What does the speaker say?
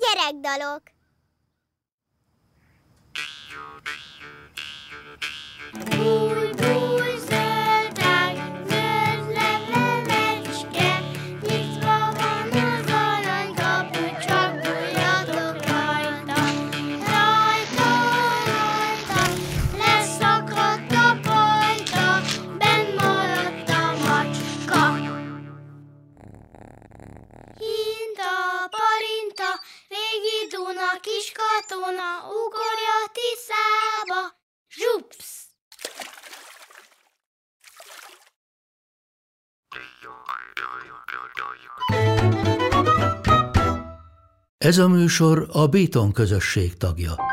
Gyerekdalok kis katona, ugorja Tiszába, zsupsz! Ez a műsor a Béton közösség tagja.